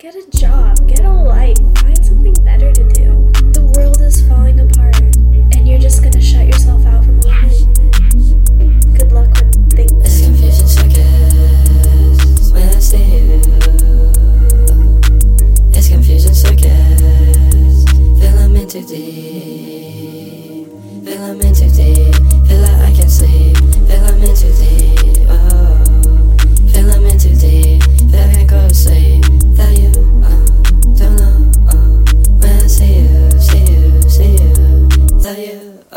Get a job, get a life, find something better to do. The world is falling apart, and you're just gonna shut yourself out from all of it. Good luck with things. It's confusion circus when I see you. It's confusion circus. Feel I'm in too deep. Feel I'm in too deep.